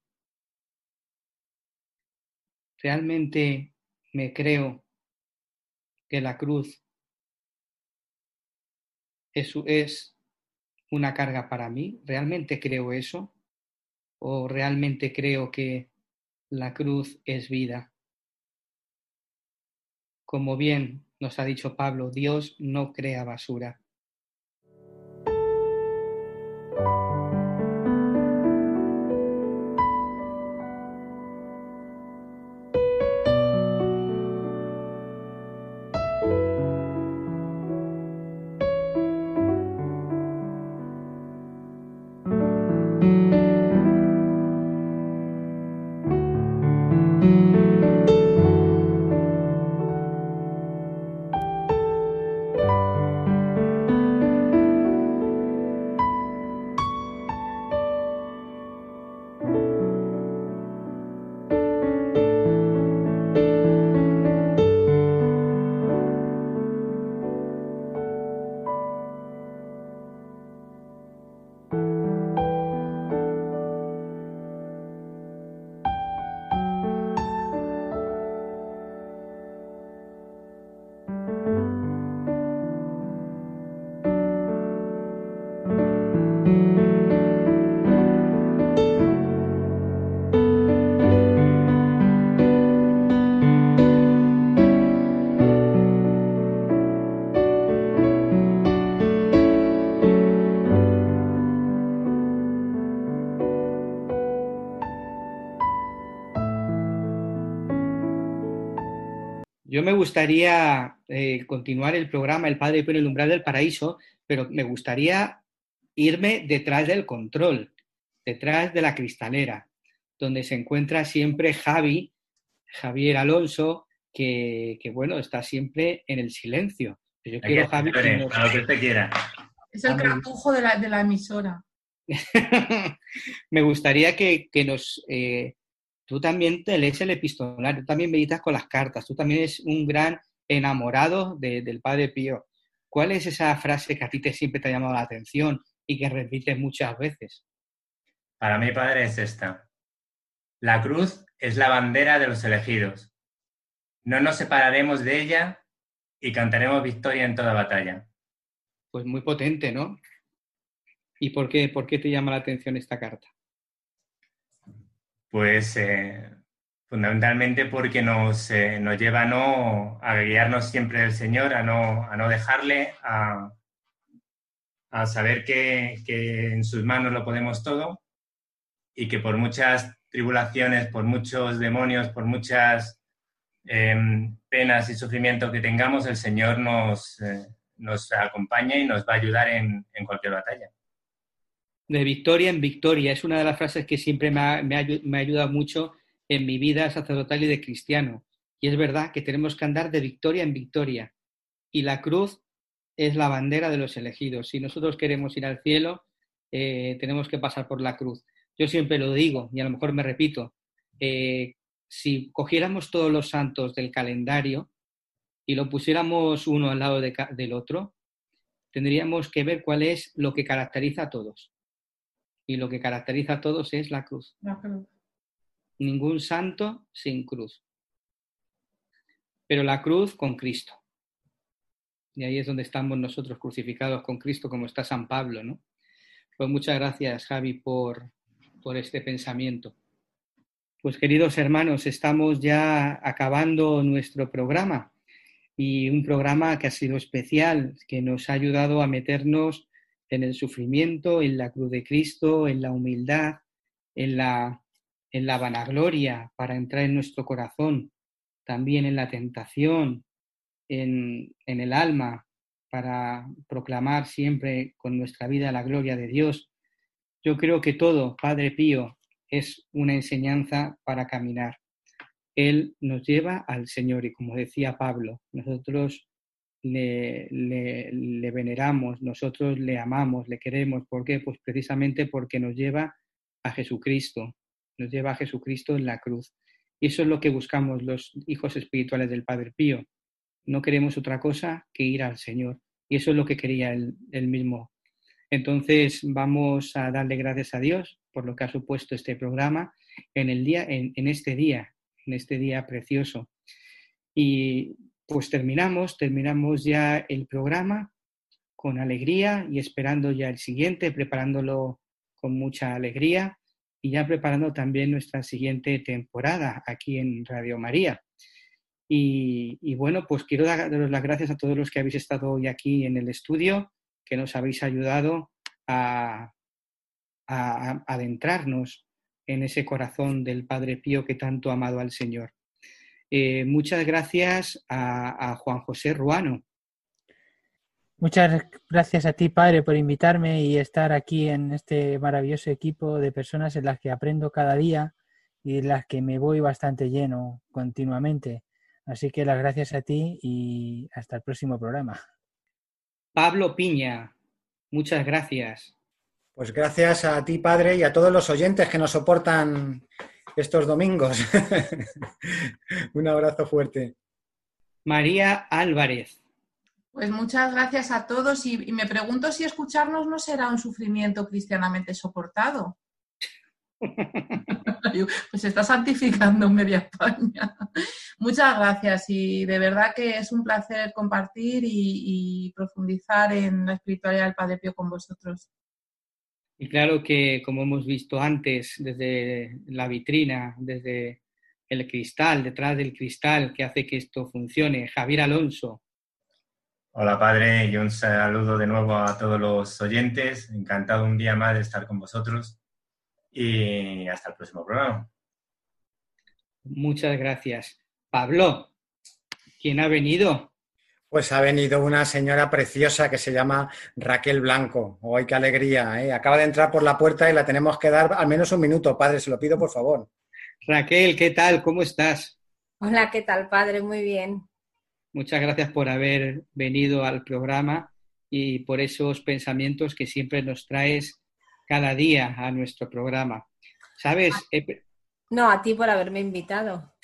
¿Realmente me creo que la cruz es, una carga para mí? ¿Realmente creo eso? ¿O realmente creo que la cruz es vida. Como bien nos ha dicho Pablo, Dios no crea basura. Gustaría eh, continuar el programa El Padre Pío en el umbral del paraíso, pero me gustaría irme detrás del control, detrás de la cristalera, donde se encuentra siempre Javi, Javier Alonso, que, que bueno, está siempre en el silencio. Yo
Aquí
quiero,
está,
Javi, que
Lore,
nos-
para lo que usted quiera.
Es el cartujo de la, de la emisora. (laughs)
me gustaría que, que nos... eh, tú también te lees el epistolario, tú también meditas con las cartas, tú también eres un gran enamorado de- del Padre Pío. ¿Cuál es esa frase que a ti te siempre te ha llamado la atención y que repites muchas veces?
Para mi padre es esta. La cruz es la bandera de los elegidos. No nos separaremos de ella y cantaremos victoria en toda batalla.
Pues muy potente, ¿no? ¿Y por qué, por qué te llama la atención esta carta?
Pues eh, fundamentalmente porque nos, eh, nos lleva a, no, a guiarnos siempre del Señor, a no, a no dejarle, a, saber que, que en sus manos lo podemos todo y que por muchas tribulaciones, por muchos demonios, por muchas em, penas y sufrimientos que tengamos, el Señor nos, eh, nos acompaña y nos va a ayudar en, en cualquier batalla.
De victoria en victoria. Es una de las frases que siempre me ha, me ha ayudado mucho en mi vida sacerdotal y de cristiano. Y es verdad que tenemos que andar de victoria en victoria. Y la cruz es la bandera de los elegidos. Si nosotros queremos ir al cielo, eh, tenemos que pasar por la cruz. Yo siempre lo digo, y a lo mejor me repito, eh, si cogiéramos todos los santos del calendario y lo pusiéramos uno al lado de del otro, tendríamos que ver cuál es lo que caracteriza a todos. Y lo que caracteriza a todos es la cruz.
La cruz.
Ningún santo sin cruz. Pero la cruz con Cristo. Y ahí es donde estamos nosotros crucificados con Cristo, como está San Pablo, ¿no? Pues muchas gracias, Javi, por, por este pensamiento. Pues queridos hermanos, estamos ya acabando nuestro programa y un programa que ha sido especial, que nos ha ayudado a meternos en el sufrimiento, en la cruz de Cristo, en la humildad, en la, en la vanagloria para entrar en nuestro corazón, también en la tentación, en, en el alma, para proclamar siempre con nuestra vida la gloria de Dios. Yo creo que todo, Padre Pío, es una enseñanza para caminar. Él nos lleva al Señor y como decía Pablo, nosotros le, le, le, veneramos, nosotros le amamos, le queremos. ¿Por qué? Pues precisamente porque nos lleva a Jesucristo, nos lleva a Jesucristo en la cruz. Y eso es lo que buscamos los hijos espirituales del Padre Pío. No queremos otra cosa que ir al Señor. Y eso es lo que quería él, mismo. Entonces vamos a darle gracias a Dios por lo que ha supuesto este programa en, el día, en, en este día, en este día precioso. Y pues terminamos, terminamos ya el programa con alegría y esperando ya el siguiente, preparándolo con mucha alegría y ya preparando también nuestra siguiente temporada aquí en Radio María. Y, bueno, pues quiero daros las gracias a todos los que habéis estado hoy aquí en el estudio, que nos habéis ayudado a, a, a adentrarnos en ese corazón del Padre Pío que tanto ha amado al Señor. Eh, muchas gracias a, a, Juan José Ruano.
Muchas gracias a ti, Padre, por invitarme y estar aquí en este maravilloso equipo de personas en las que aprendo cada día y en las que me voy bastante lleno continuamente. Así que las gracias a ti y hasta el próximo programa.
Pablo Piña, muchas gracias.
Pues gracias a ti, Padre, y a todos los oyentes que nos soportan estos domingos. (laughs) Un abrazo fuerte.
María Álvarez.
Pues muchas gracias a todos y, y, me pregunto si escucharnos no será un sufrimiento cristianamente soportado. (laughs) pues está santificando media España. Muchas gracias y de verdad que es un placer compartir y, y profundizar en la espiritualidad del Padre Pío con vosotros.
Y claro que, como hemos visto antes, desde la vitrina, desde el cristal, detrás del cristal que hace que esto funcione, Javier Alonso.
Hola Padre y un saludo de nuevo a todos los oyentes. Encantado un día más de estar con vosotros y hasta el próximo programa.
Muchas gracias. Pablo. ¿Quién ha venido?
Pues ha venido una señora preciosa que se llama Raquel Blanco. ¡Ay, qué alegría! ¿eh? Acaba de entrar por la puerta y la tenemos que dar al menos un minuto, padre, se lo pido por favor.
Raquel, ¿qué tal? ¿Cómo estás?
Hola, ¿qué tal, padre? Muy bien.
Muchas gracias por haber venido al programa y por esos pensamientos que siempre nos traes cada día a nuestro programa. ¿Sabes?
No, a ti por haberme invitado.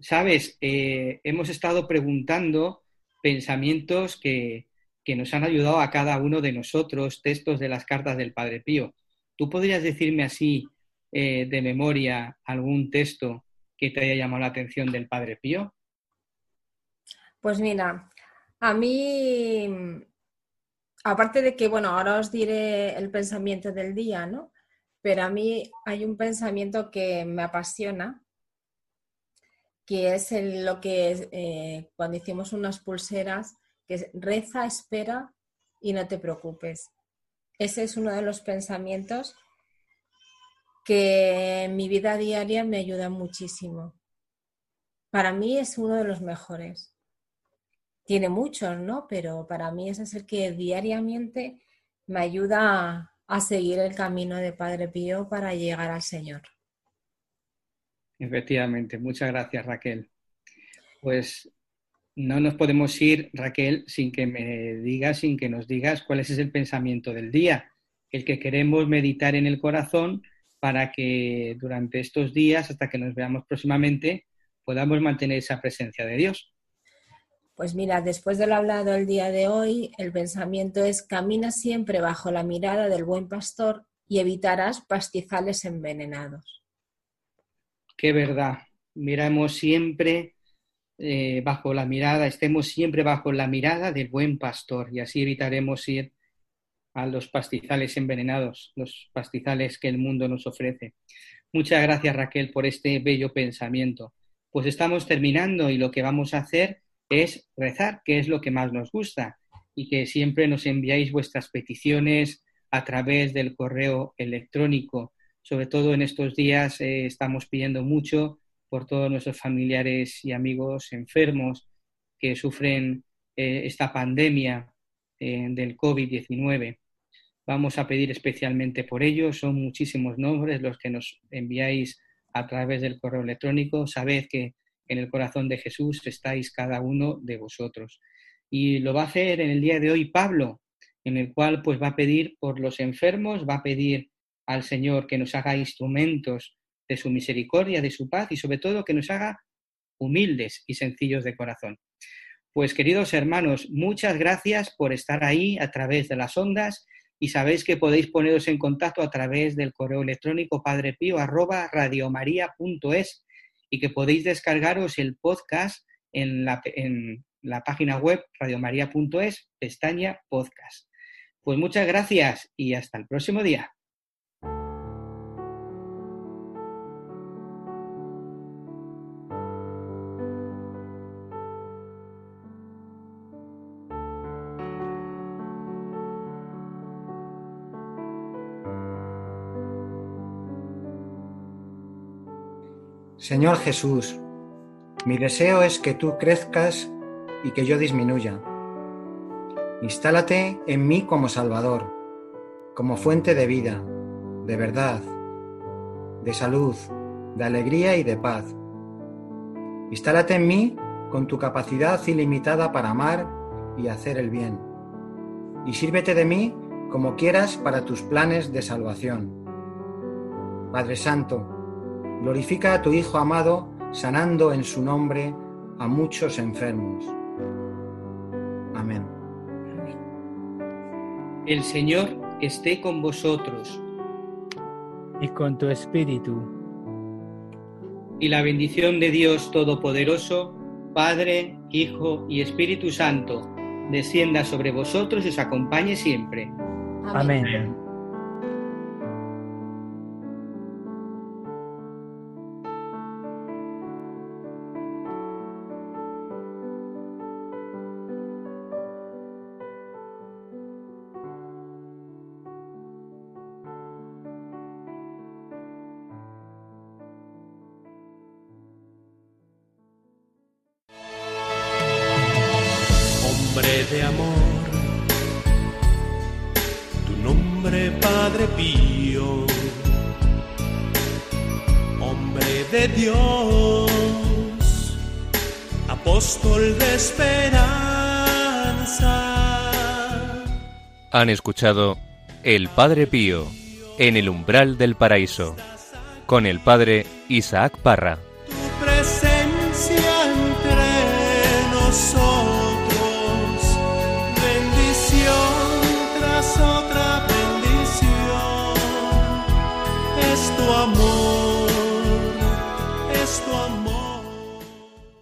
Sabes, eh, hemos estado preguntando pensamientos que, que nos han ayudado a cada uno de nosotros, textos de las cartas del Padre Pío. ¿Tú podrías decirme así eh, de memoria algún texto que te haya llamado la atención del Padre Pío?
Pues mira, a mí, aparte de que, bueno, ahora os diré el pensamiento del día, ¿no? Pero a mí hay un pensamiento que me apasiona, que es lo que eh, cuando hicimos unas pulseras, que es reza, espera y no te preocupes. Ese es uno de los pensamientos que en mi vida diaria me ayuda muchísimo. Para mí es uno de los mejores. Tiene muchos, ¿no? Pero para mí es el que diariamente me ayuda a, seguir el camino de Padre Pío para llegar al Señor.
Efectivamente, muchas gracias Raquel. Pues no nos podemos ir, Raquel, sin que me digas, sin que nos digas cuál es el pensamiento del día, el que queremos meditar en el corazón para que durante estos días, hasta que nos veamos próximamente, podamos mantener esa presencia de Dios.
Pues mira, después de lo hablado el día de hoy, el pensamiento es camina siempre bajo la mirada del buen pastor y evitarás pastizales envenenados.
Qué verdad. Miramos siempre eh, bajo la mirada, estemos siempre bajo la mirada del buen pastor y así evitaremos ir a los pastizales envenenados, los pastizales que el mundo nos ofrece. Muchas gracias Raquel por este bello pensamiento. Pues estamos terminando y lo que vamos a hacer es rezar, que es lo que más nos gusta, y que siempre nos enviáis vuestras peticiones a través del correo electrónico. Sobre todo en estos días eh, estamos pidiendo mucho por todos nuestros familiares y amigos enfermos que sufren eh, esta pandemia eh, del COVID-19. Vamos a pedir especialmente por ello. Son muchísimos nombres los que nos enviáis a través del correo electrónico. Sabed que en el corazón de Jesús estáis cada uno de vosotros. Y lo va a hacer en el día de hoy Pablo, en el cual pues va a pedir por los enfermos, va a pedir al Señor que nos haga instrumentos de su misericordia, de su paz y sobre todo que nos haga humildes y sencillos de corazón. Pues queridos hermanos, muchas gracias por estar ahí a través de las ondas y sabéis que podéis poneros en contacto a través del correo electrónico padrepío@radiomaria.es y que podéis descargaros el podcast en la, en la página web radiomaria.es, pestaña podcast. Pues muchas gracias y hasta el próximo día.
Señor Jesús, mi deseo es que tú crezcas y que yo disminuya. Instálate en mí como Salvador, como fuente de vida, de verdad, de salud, de alegría y de paz. Instálate en mí con tu capacidad ilimitada para amar y hacer el bien. Y sírvete de mí como quieras para tus planes de salvación. Padre Santo, Glorifica a tu Hijo amado, sanando en su nombre a muchos enfermos. Amén.
El Señor esté con vosotros.
Y con tu espíritu.
Y la bendición de Dios Todopoderoso, Padre, Hijo y Espíritu Santo, descienda sobre vosotros y os acompañe siempre.
Amén. Amén.
Han escuchado El Padre Pío en el umbral del paraíso con el Padre Isaac Parra.